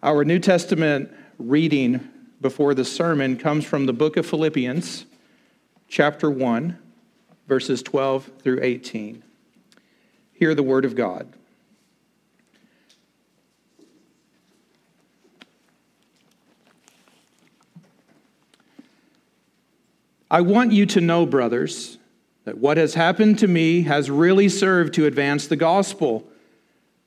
Our New Testament reading before the sermon comes from the book of Philippians, chapter 1, verses 12 through 18. Hear the word of God. I want you to know, brothers, that what has happened to me has really served to advance the gospel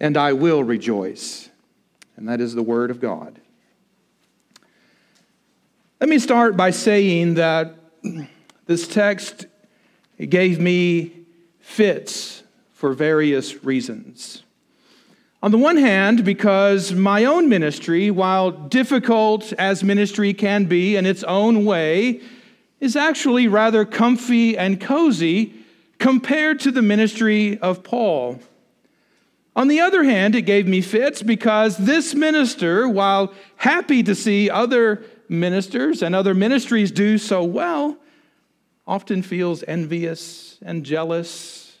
and I will rejoice. And that is the word of God. Let me start by saying that this text gave me fits for various reasons. On the one hand, because my own ministry, while difficult as ministry can be in its own way, is actually rather comfy and cozy compared to the ministry of Paul. On the other hand, it gave me fits because this minister, while happy to see other ministers and other ministries do so well, often feels envious and jealous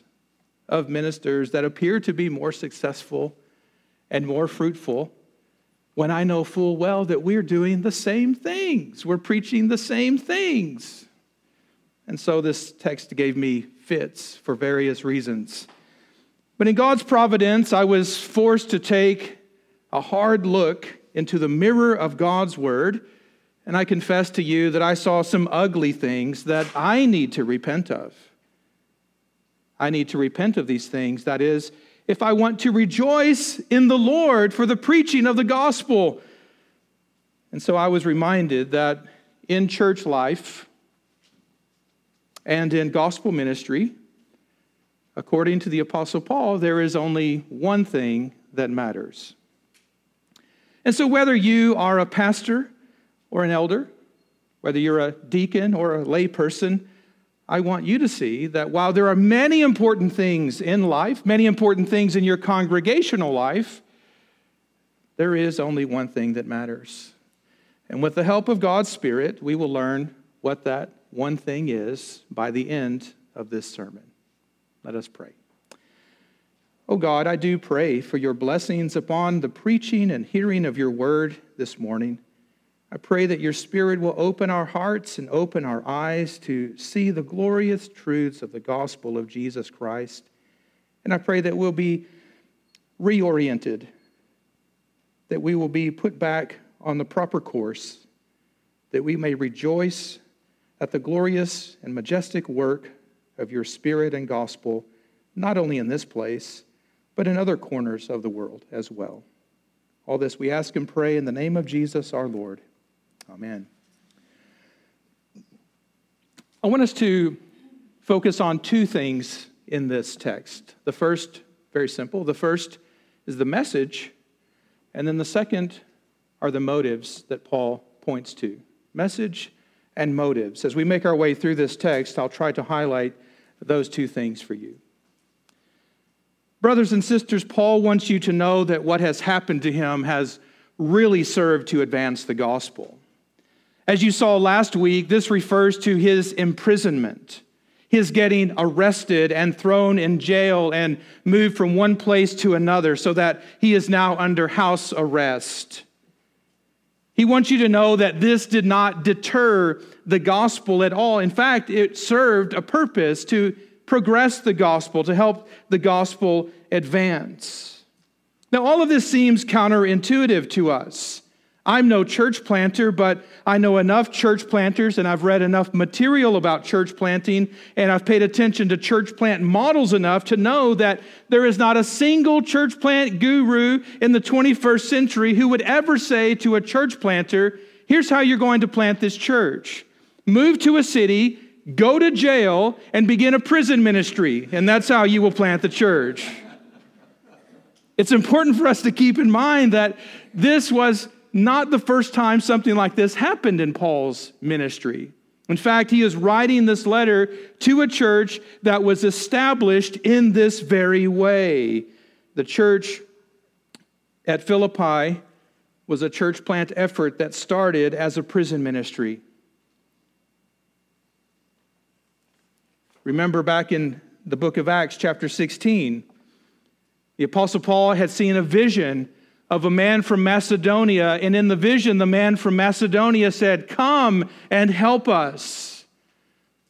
of ministers that appear to be more successful and more fruitful when I know full well that we're doing the same things. We're preaching the same things. And so this text gave me fits for various reasons. But in God's providence, I was forced to take a hard look into the mirror of God's word, and I confess to you that I saw some ugly things that I need to repent of. I need to repent of these things. That is, if I want to rejoice in the Lord for the preaching of the gospel. And so I was reminded that in church life and in gospel ministry, According to the Apostle Paul, there is only one thing that matters. And so, whether you are a pastor or an elder, whether you're a deacon or a layperson, I want you to see that while there are many important things in life, many important things in your congregational life, there is only one thing that matters. And with the help of God's Spirit, we will learn what that one thing is by the end of this sermon. Let us pray. Oh God, I do pray for your blessings upon the preaching and hearing of your word this morning. I pray that your Spirit will open our hearts and open our eyes to see the glorious truths of the gospel of Jesus Christ. And I pray that we'll be reoriented, that we will be put back on the proper course, that we may rejoice at the glorious and majestic work of your Spirit and gospel, not only in this place, but in other corners of the world as well. All this we ask and pray in the name of Jesus our Lord. Amen. I want us to focus on two things in this text. The first, very simple, the first is the message, and then the second are the motives that Paul points to. Message and motives. As we make our way through this text, I'll try to highlight those two things for you. Brothers and sisters, Paul wants you to know that what has happened to him has really served to advance the gospel. As you saw last week, this refers to his imprisonment, his getting arrested and thrown in jail and moved from one place to another so that he is now under house arrest. He wants you to know that this did not deter the gospel at all. In fact, it served a purpose to progress the gospel, to help the gospel advance. Now, all of this seems counterintuitive to us. I'm no church planter, but I know enough church planters and I've read enough material about church planting and I've paid attention to church plant models enough to know that there is not a single church plant guru in the 21st century who would ever say to a church planter, Here's how you're going to plant this church move to a city, go to jail, and begin a prison ministry, and that's how you will plant the church. It's important for us to keep in mind that this was not the first time something like this happened in Paul's ministry. In fact, he is writing this letter to a church that was established in this very way. The church at Philippi was a church plant effort that started as a prison ministry. Remember back in the book of Acts, chapter 16, the Apostle Paul had seen a vision of a man from Macedonia. And in the vision, the man from Macedonia said, Come and help us.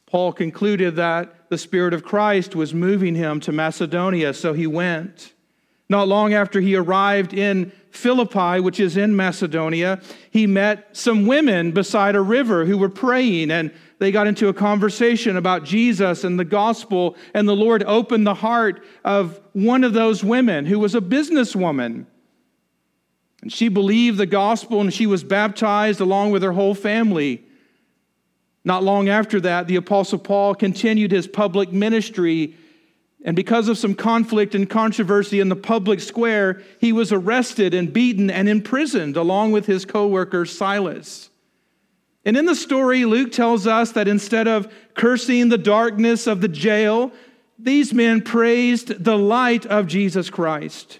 Paul concluded that the Spirit of Christ was moving him to Macedonia, so he went. Not long after he arrived in Philippi, which is in Macedonia, he met some women beside a river who were praying, and they got into a conversation about Jesus and the gospel, and the Lord opened the heart of one of those women who was a businesswoman. And she believed the gospel and she was baptized along with her whole family. Not long after that, the Apostle Paul continued his public ministry. And because of some conflict and controversy in the public square, he was arrested and beaten and imprisoned along with his co worker Silas. And in the story, Luke tells us that instead of cursing the darkness of the jail, these men praised the light of Jesus Christ.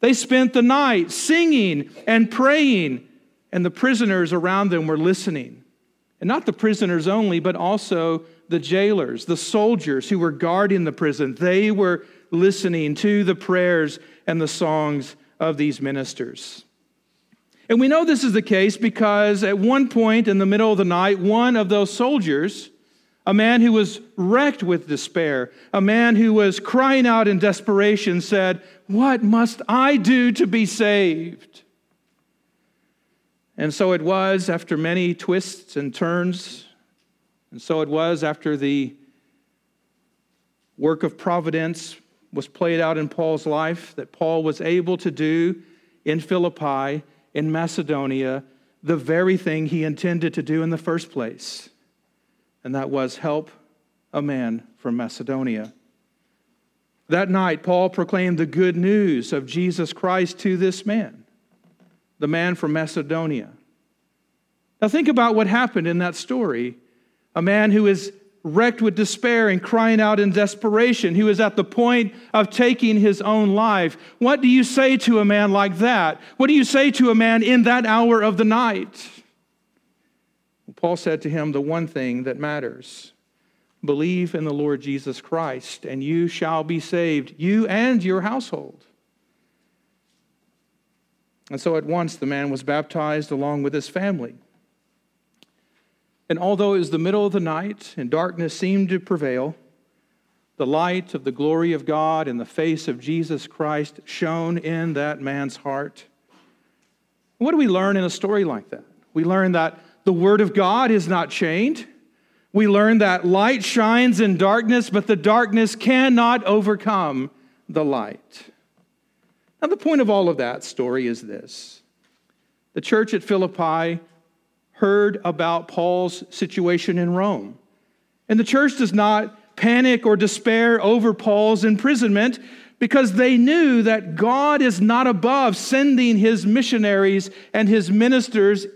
They spent the night singing and praying, and the prisoners around them were listening. And not the prisoners only, but also the jailers, the soldiers who were guarding the prison. They were listening to the prayers and the songs of these ministers. And we know this is the case because at one point in the middle of the night, one of those soldiers a man who was wrecked with despair, a man who was crying out in desperation, said, What must I do to be saved? And so it was after many twists and turns, and so it was after the work of providence was played out in Paul's life that Paul was able to do in Philippi, in Macedonia, the very thing he intended to do in the first place and that was help a man from Macedonia. That night, Paul proclaimed the good news of Jesus Christ to this man, the man from Macedonia. Now, think about what happened in that story. A man who is wrecked with despair and crying out in desperation, who is at the point of taking his own life. What do you say to a man like that? What do you say to a man in that hour of the night? Paul said to him, The one thing that matters believe in the Lord Jesus Christ, and you shall be saved, you and your household. And so at once the man was baptized along with his family. And although it was the middle of the night and darkness seemed to prevail, the light of the glory of God and the face of Jesus Christ shone in that man's heart. What do we learn in a story like that? We learn that the Word of God is not chained. We learn that light shines in darkness, but the darkness cannot overcome the light. Now, the point of all of that story is this the church at Philippi heard about Paul's situation in Rome. And the church does not panic or despair over Paul's imprisonment because they knew that God is not above sending his missionaries and his ministers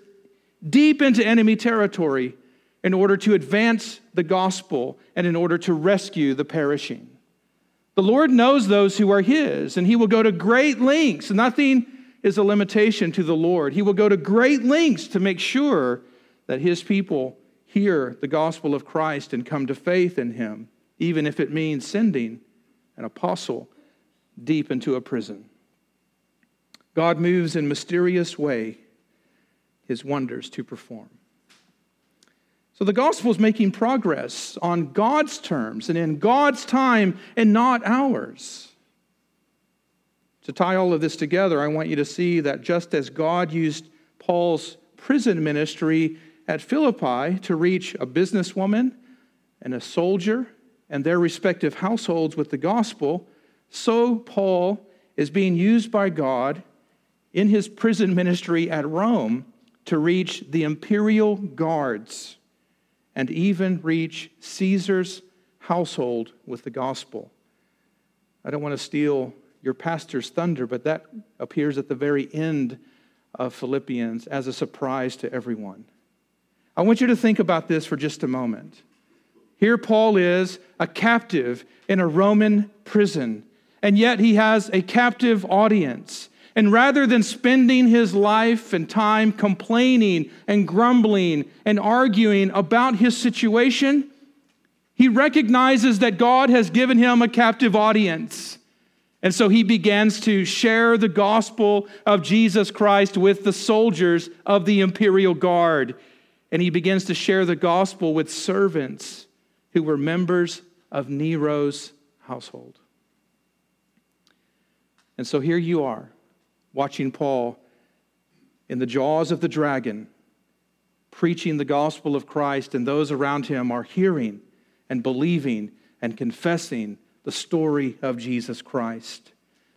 deep into enemy territory in order to advance the gospel and in order to rescue the perishing. The Lord knows those who are His, and He will go to great lengths. Nothing is a limitation to the Lord. He will go to great lengths to make sure that His people hear the gospel of Christ and come to faith in Him, even if it means sending an apostle deep into a prison. God moves in mysterious way his wonders to perform. So the gospel is making progress on God's terms and in God's time and not ours. To tie all of this together, I want you to see that just as God used Paul's prison ministry at Philippi to reach a businesswoman and a soldier and their respective households with the gospel, so Paul is being used by God in his prison ministry at Rome to reach the imperial guards and even reach Caesar's household with the gospel. I don't want to steal your pastor's thunder, but that appears at the very end of Philippians as a surprise to everyone. I want you to think about this for just a moment. Here, Paul is a captive in a Roman prison, and yet he has a captive audience. And rather than spending his life and time complaining and grumbling and arguing about his situation, he recognizes that God has given him a captive audience. And so he begins to share the gospel of Jesus Christ with the soldiers of the imperial guard. And he begins to share the gospel with servants who were members of Nero's household. And so here you are, watching Paul in the jaws of the dragon, preaching the gospel of Christ, and those around him are hearing and believing and confessing the story of Jesus Christ.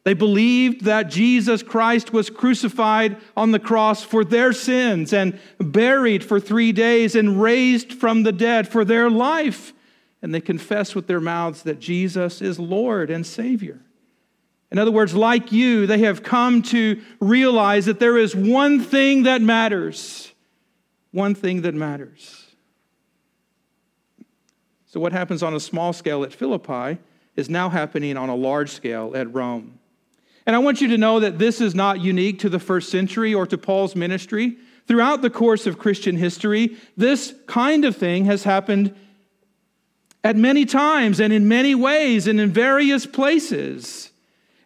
They believed that Jesus Christ was crucified on the cross for their sins and buried for three days and raised from the dead for their life. And they confess with their mouths that Jesus is Lord and Savior. In other words, like you, they have come to realize that there is one thing that matters. One thing that matters. So, what happens on a small scale at Philippi is now happening on a large scale at Rome. And I want you to know that this is not unique to the first century or to Paul's ministry. Throughout the course of Christian history, this kind of thing has happened at many times and in many ways and in various places.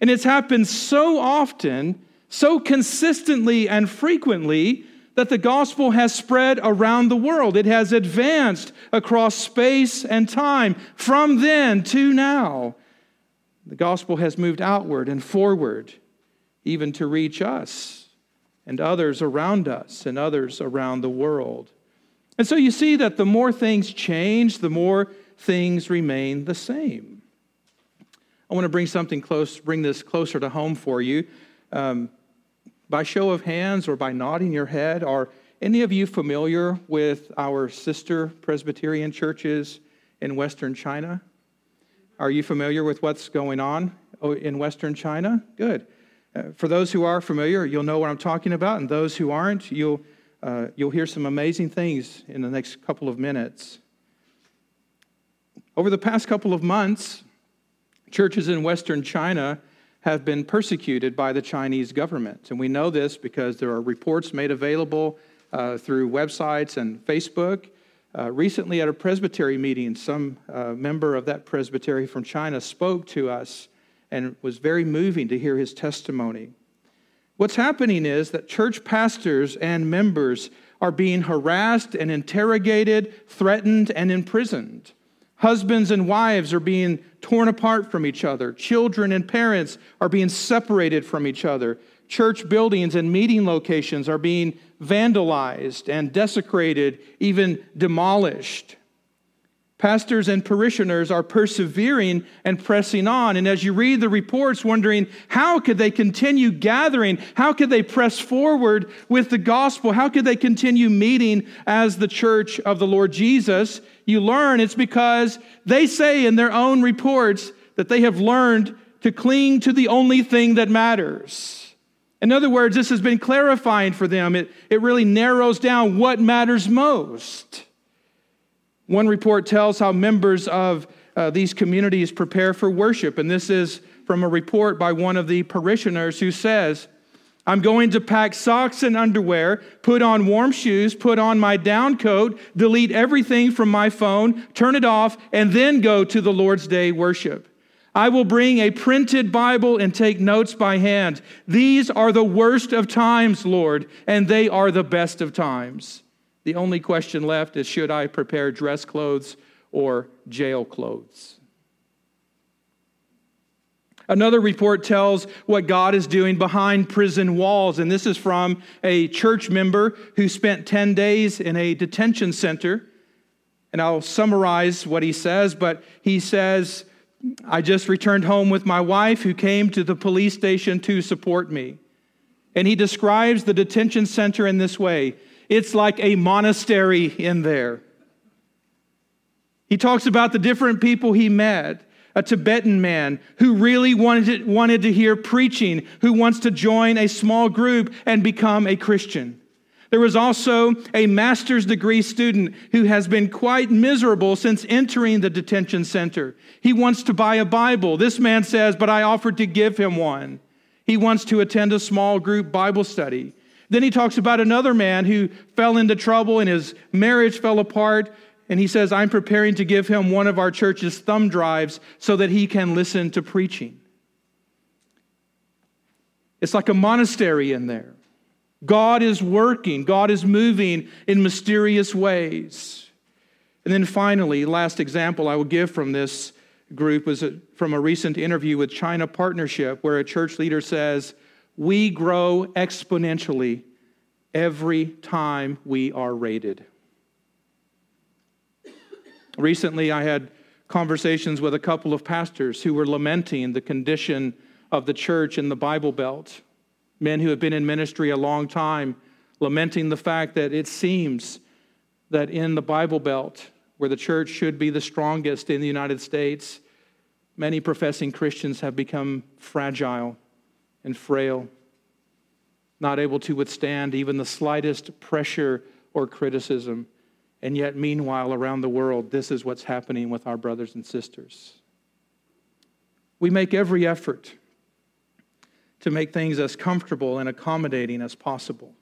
And it's happened so often, so consistently and frequently that the gospel has spread around the world. It has advanced across space and time from then to now. The gospel has moved outward and forward, even to reach us and others around us and others around the world. And so you see that the more things change, the more things remain the same. I want to bring something close, bring this closer to home for you. Um, by show of hands or by nodding your head, are any of you familiar with our sister Presbyterian churches in Western China? Are you familiar with what's going on oh, in Western China? Good. Uh, for those who are familiar, you'll know what I'm talking about, and those who aren't, you'll, uh, you'll hear some amazing things in the next couple of minutes. Over the past couple of months, churches in Western China have been persecuted by the Chinese government. And we know this because there are reports made available uh, through websites and Facebook. Uh, recently, at a presbytery meeting, some uh, member of that presbytery from China spoke to us and was very moving to hear his testimony. What's happening is that church pastors and members are being harassed and interrogated, threatened, and imprisoned. Husbands and wives are being torn apart from each other. Children and parents are being separated from each other. Church buildings and meeting locations are being vandalized and desecrated, even demolished. Pastors and parishioners are persevering and pressing on. And as you read the reports, wondering how could they continue gathering? How could they press forward with the gospel? How could they continue meeting as the church of the Lord Jesus? You learn it's because they say in their own reports that they have learned to cling to the only thing that matters. In other words, this has been clarifying for them. It, it really narrows down what matters most. One report tells how members of uh, these communities prepare for worship, and this is from a report by one of the parishioners who says, I'm going to pack socks and underwear, put on warm shoes, put on my down coat, delete everything from my phone, turn it off, and then go to the Lord's Day worship. I will bring a printed Bible and take notes by hand. These are the worst of times, Lord, and they are the best of times. The only question left is should I prepare dress clothes or jail clothes? Another report tells what God is doing behind prison walls, and this is from a church member who spent 10 days in a detention center. And I'll summarize what he says, but he says, I just returned home with my wife who came to the police station to support me. And he describes the detention center in this way it's like a monastery in there. He talks about the different people he met a Tibetan man who really wanted to, wanted to hear preaching, who wants to join a small group and become a Christian. There was also a master's degree student who has been quite miserable since entering the detention center. He wants to buy a Bible. This man says, But I offered to give him one. He wants to attend a small group Bible study. Then he talks about another man who fell into trouble and his marriage fell apart. And he says, I'm preparing to give him one of our church's thumb drives so that he can listen to preaching. It's like a monastery in there. God is working, God is moving in mysterious ways. And then finally, last example I will give from this group was from a recent interview with China Partnership, where a church leader says, We grow exponentially every time we are rated. Recently, I had conversations with a couple of pastors who were lamenting the condition of the church in the Bible Belt. Men who have been in ministry a long time, lamenting the fact that it seems that in the Bible Belt, where the church should be the strongest in the United States, many professing Christians have become fragile and frail, not able to withstand even the slightest pressure or criticism. And yet, meanwhile, around the world, this is what's happening with our brothers and sisters. We make every effort to make things as comfortable and accommodating as possible.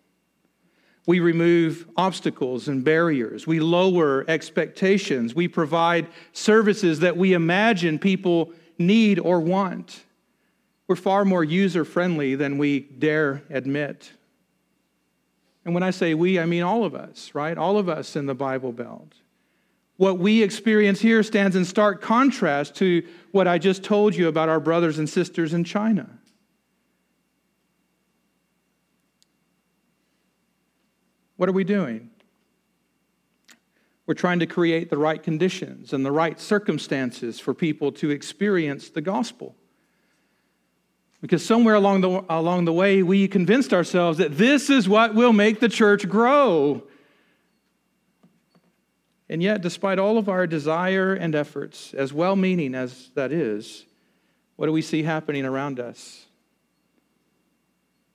We remove obstacles and barriers. We lower expectations. We provide services that we imagine people need or want. We're far more user friendly than we dare admit. And when I say we, I mean all of us, right? All of us in the Bible Belt. What we experience here stands in stark contrast to what I just told you about our brothers and sisters in China. What are we doing? We're trying to create the right conditions and the right circumstances for people to experience the gospel. Because somewhere along the, along the way, we convinced ourselves that this is what will make the church grow. And yet, despite all of our desire and efforts, as well meaning as that is, what do we see happening around us?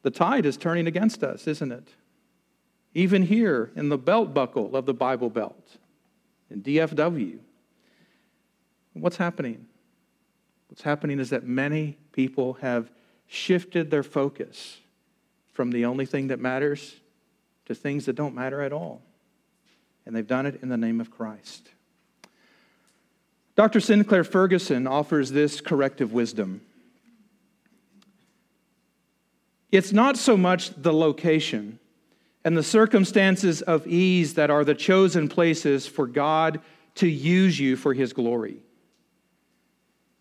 The tide is turning against us, isn't it? Even here in the belt buckle of the Bible Belt, in DFW. What's happening? What's happening is that many people have shifted their focus from the only thing that matters to things that don't matter at all. And they've done it in the name of Christ. Dr. Sinclair Ferguson offers this corrective wisdom. It's not so much the location and the circumstances of ease that are the chosen places for God to use you for his glory.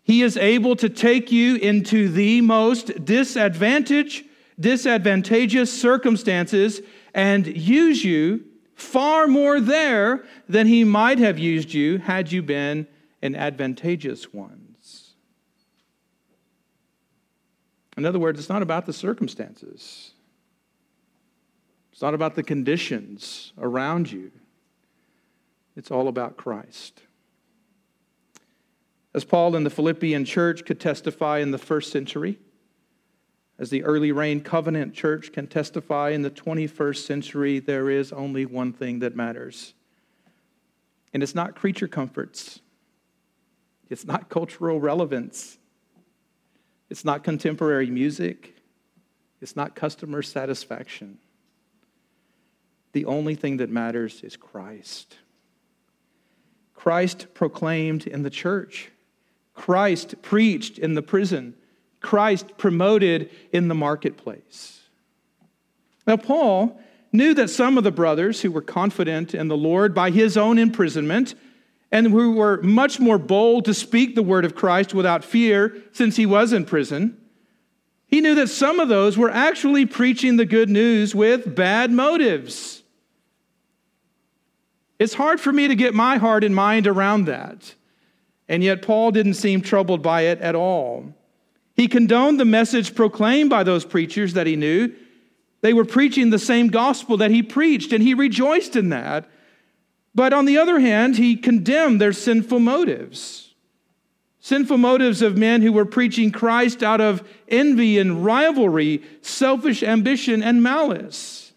He is able to take you into the most disadvantage, disadvantageous circumstances and use you far more there than he might have used you had you been in advantageous ones. In other words, it's not about the circumstances. It's not about the conditions around you. It's all about Christ. As Paul in the Philippian church could testify in the first century, as the early rain covenant church can testify in the 21st century, there is only one thing that matters. And it's not creature comforts, it's not cultural relevance, it's not contemporary music, it's not customer satisfaction. The only thing that matters is Christ. Christ proclaimed in the church. Christ preached in the prison, Christ promoted in the marketplace. Now, Paul knew that some of the brothers who were confident in the Lord by his own imprisonment and who were much more bold to speak the word of Christ without fear since he was in prison, he knew that some of those were actually preaching the good news with bad motives. It's hard for me to get my heart and mind around that. And yet, Paul didn't seem troubled by it at all. He condoned the message proclaimed by those preachers that he knew. They were preaching the same gospel that he preached, and he rejoiced in that. But on the other hand, he condemned their sinful motives. Sinful motives of men who were preaching Christ out of envy and rivalry, selfish ambition, and malice.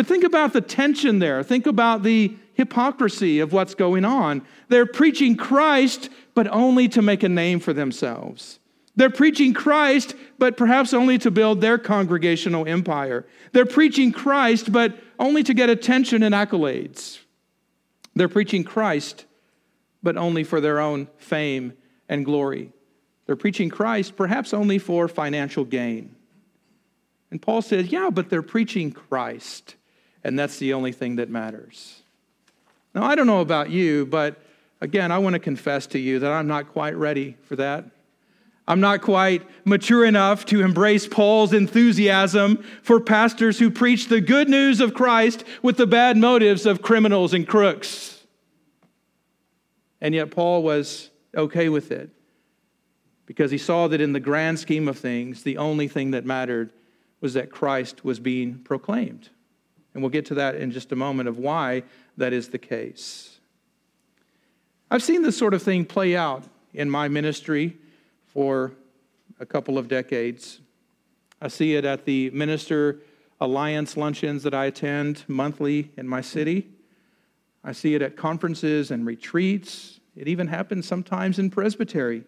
But think about the tension there. Think about the hypocrisy of what's going on. They're preaching Christ, but only to make a name for themselves. They're preaching Christ, but perhaps only to build their congregational empire. They're preaching Christ, but only to get attention and accolades. They're preaching Christ, but only for their own fame and glory. They're preaching Christ, perhaps only for financial gain. And Paul says, yeah, but they're preaching Christ, and that's the only thing that matters. Now, I don't know about you, but again, I want to confess to you that I'm not quite ready for that. I'm not quite mature enough to embrace Paul's enthusiasm for pastors who preach the good news of Christ with the bad motives of criminals and crooks. And yet, Paul was okay with it because he saw that in the grand scheme of things, the only thing that mattered was that Christ was being proclaimed. And we'll get to that in just a moment of why that is the case. I've seen this sort of thing play out in my ministry for a couple of decades. I see it at the Minister Alliance luncheons that I attend monthly in my city. I see it at conferences and retreats. It even happens sometimes in presbytery.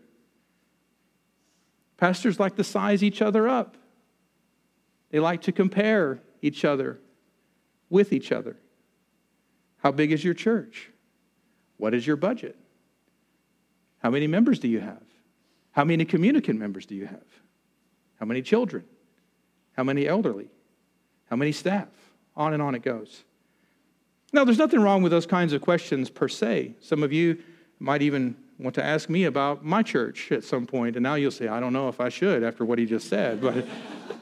Pastors like to size each other up, they like to compare each other with each other. How big is your church? What is your budget? How many members do you have? How many communicant members do you have? How many children? How many elderly? How many staff? On and on it goes. Now, there's nothing wrong with those kinds of questions per se. Some of you might even want to ask me about my church at some point, and now you'll say, I don't know if I should after what he just said. But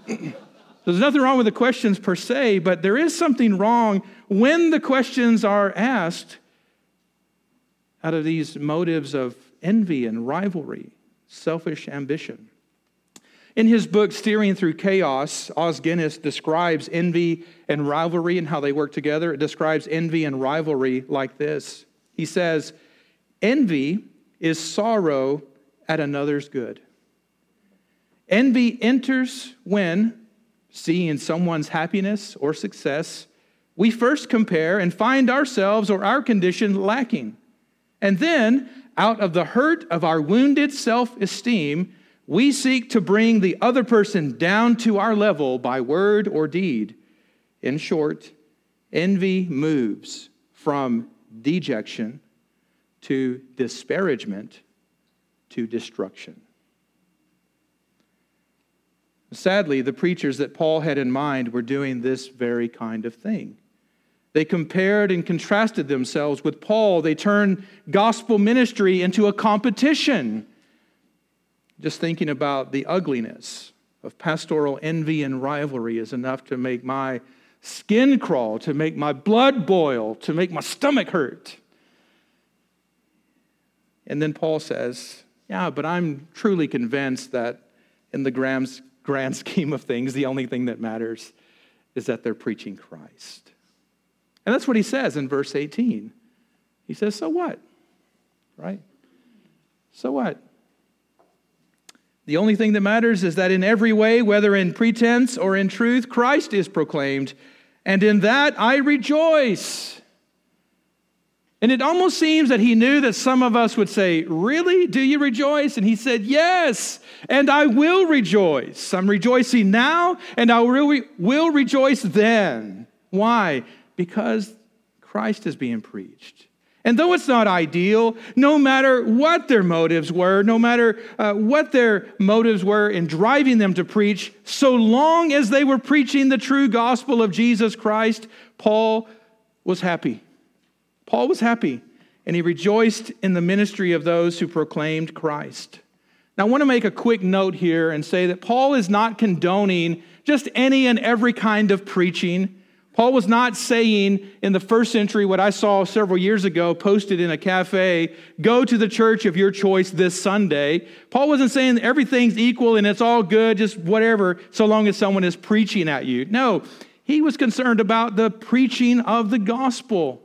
there's nothing wrong with the questions per se, but there is something wrong when the questions are asked out of these motives of envy and rivalry selfish ambition. In his book, Steering Through Chaos, Os Guinness describes envy and rivalry and how they work together. It describes envy and rivalry like this He says, Envy is sorrow at another's good. Envy enters when, seeing someone's happiness or success, we first compare and find ourselves or our condition lacking. And then, out of the hurt of our wounded self esteem, we seek to bring the other person down to our level by word or deed. In short, envy moves from dejection to disparagement to destruction. Sadly, the preachers that Paul had in mind were doing this very kind of thing. They compared and contrasted themselves with Paul. They turned gospel ministry into a competition. Just thinking about the ugliness of pastoral envy and rivalry is enough to make my skin crawl, to make my blood boil, to make my stomach hurt. And then Paul says, Yeah, but I'm truly convinced that in the grand, grand scheme of things, the only thing that matters is that they're preaching Christ. And that's what he says in verse 18. He says, So what? Right? So what? The only thing that matters is that in every way, whether in pretense or in truth, Christ is proclaimed. And in that I rejoice. And it almost seems that he knew that some of us would say, Really? Do you rejoice? And he said, Yes, and I will rejoice. I'm rejoicing now, and I will, will rejoice then. Why? Because Christ is being preached. And though it's not ideal, no matter what their motives were, no matter uh, what their motives were in driving them to preach, so long as they were preaching the true gospel of Jesus Christ, Paul was happy. Paul was happy. and he rejoiced in the ministry of those who proclaimed Christ. Now, I want to make a quick note here and say that Paul is not condoning just any and every kind of preaching. Paul was not saying in the first century what I saw several years ago posted in a cafe go to the church of your choice this Sunday. Paul wasn't saying everything's equal and it's all good, just whatever, so long as someone is preaching at you. No, he was concerned about the preaching of the gospel.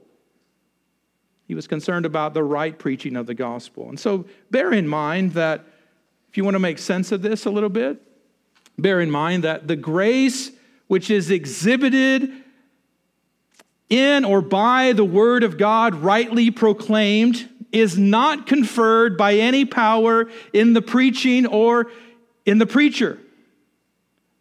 He was concerned about the right preaching of the gospel. And so bear in mind that if you want to make sense of this a little bit, bear in mind that the grace which is exhibited in or by the word of God rightly proclaimed is not conferred by any power in the preaching or in the preacher.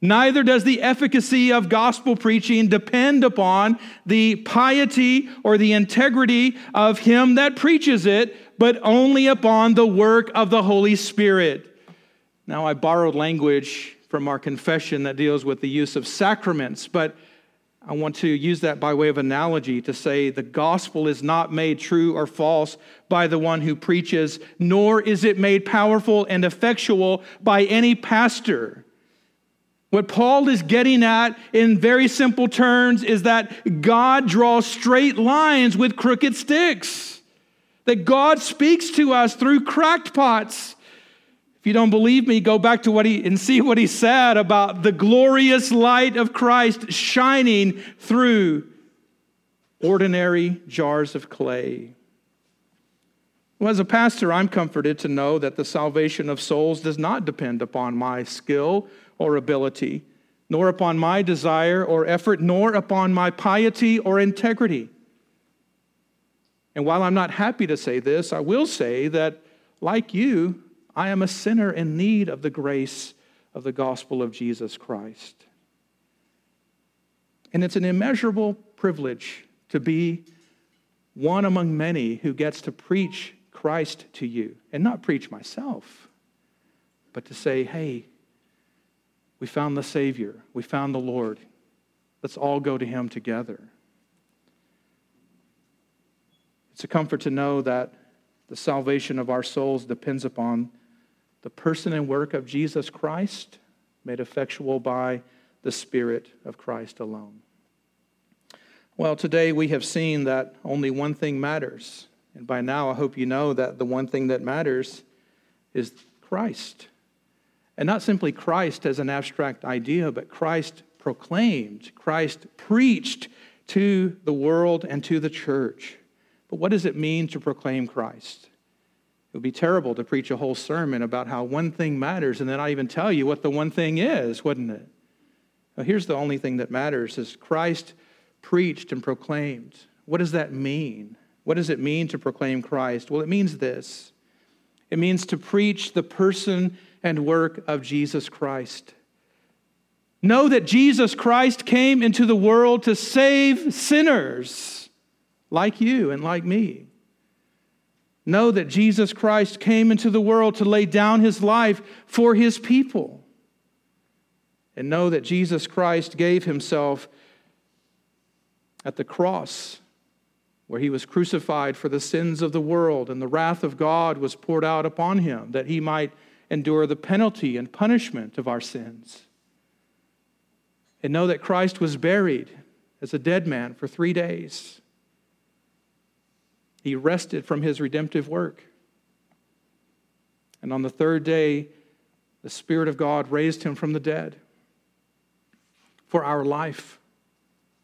Neither does the efficacy of gospel preaching depend upon the piety or the integrity of him that preaches it, but only upon the work of the Holy Spirit. Now, I borrowed language from our confession that deals with the use of sacraments, but I want to use that by way of analogy to say the gospel is not made true or false by the one who preaches, nor is it made powerful and effectual by any pastor. What Paul is getting at in very simple terms is that God draws straight lines with crooked sticks. That God speaks to us through cracked pots. If you don't believe me, go back to what he and see what he said about the glorious light of Christ shining through ordinary jars of clay. Well, as a pastor, I'm comforted to know that the salvation of souls does not depend upon my skill or ability, nor upon my desire or effort, nor upon my piety or integrity. And while I'm not happy to say this, I will say that, like you, I am a sinner in need of the grace of the gospel of Jesus Christ. And it's an immeasurable privilege to be one among many who gets to preach Christ to you and not preach myself, but to say, hey, we found the Savior. We found the Lord. Let's all go to Him together. It's a comfort to know that the salvation of our souls depends upon the person and work of Jesus Christ, made effectual by the Spirit of Christ alone. Well, today we have seen that only one thing matters. And by now, I hope you know that the one thing that matters is Christ. And not simply Christ as an abstract idea, but Christ proclaimed, Christ preached to the world and to the church. But what does it mean to proclaim Christ? It would be terrible to preach a whole sermon about how one thing matters and then I even tell you what the one thing is, wouldn't it? Well, here's the only thing that matters is Christ preached and proclaimed. What does that mean? What does it mean to proclaim Christ? Well, it means this. It means to preach the person and work of Jesus Christ. Know that Jesus Christ came into the world to save sinners like you and like me. Know that Jesus Christ came into the world to lay down his life for his people. And know that Jesus Christ gave himself at the cross where he was crucified for the sins of the world, and the wrath of God was poured out upon him that he might endure the penalty and punishment of our sins. And know that Christ was buried as a dead man for three days. He rested from his redemptive work. And on the third day, the Spirit of God raised him from the dead for our life.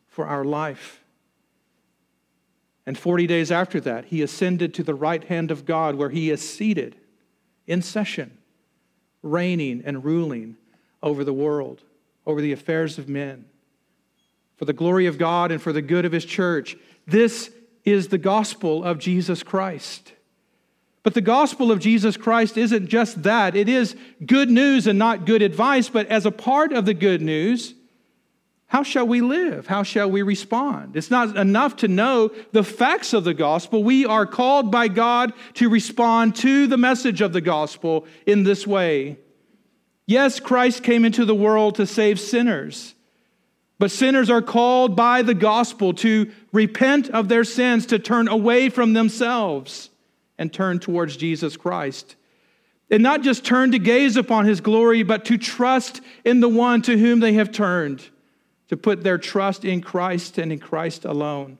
For our life. And 40 days after that, he ascended to the right hand of God where he is seated in session reigning and ruling over the world, over the affairs of men, for the glory of God and for the good of His church. This is the gospel of Jesus Christ. But the gospel of Jesus Christ isn't just that. It is good news and not good advice, but as a part of the good news, how shall we live? How shall we respond? It's not enough to know the facts of the gospel. We are called by God to respond to the message of the gospel in this way. Yes, Christ came into the world to save sinners, But sinners are called by the gospel to repent of their sins, to turn away from themselves and turn towards Jesus Christ. And not just turn to gaze upon his glory, but to trust in the one to whom they have turned, to put their trust in Christ and in Christ alone.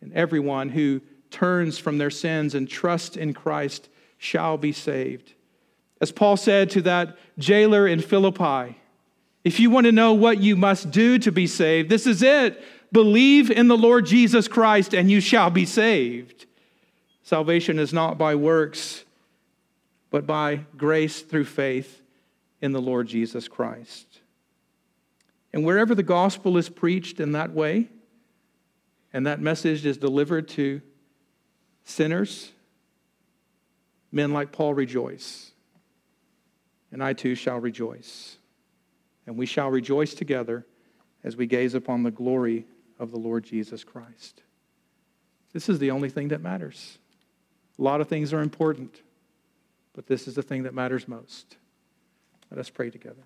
And everyone who turns from their sins and trusts in Christ shall be saved. As Paul said to that jailer in Philippi, if you want to know what you must do to be saved, this is it. Believe in the Lord Jesus Christ and you shall be saved. Salvation is not by works, but by grace through faith in the Lord Jesus Christ. And wherever the gospel is preached in that way, and that message is delivered to sinners, men like Paul rejoice. And I too shall rejoice and we shall rejoice together as we gaze upon the glory of the Lord Jesus Christ. This is the only thing that matters. A lot of things are important, but this is the thing that matters most. Let us pray together.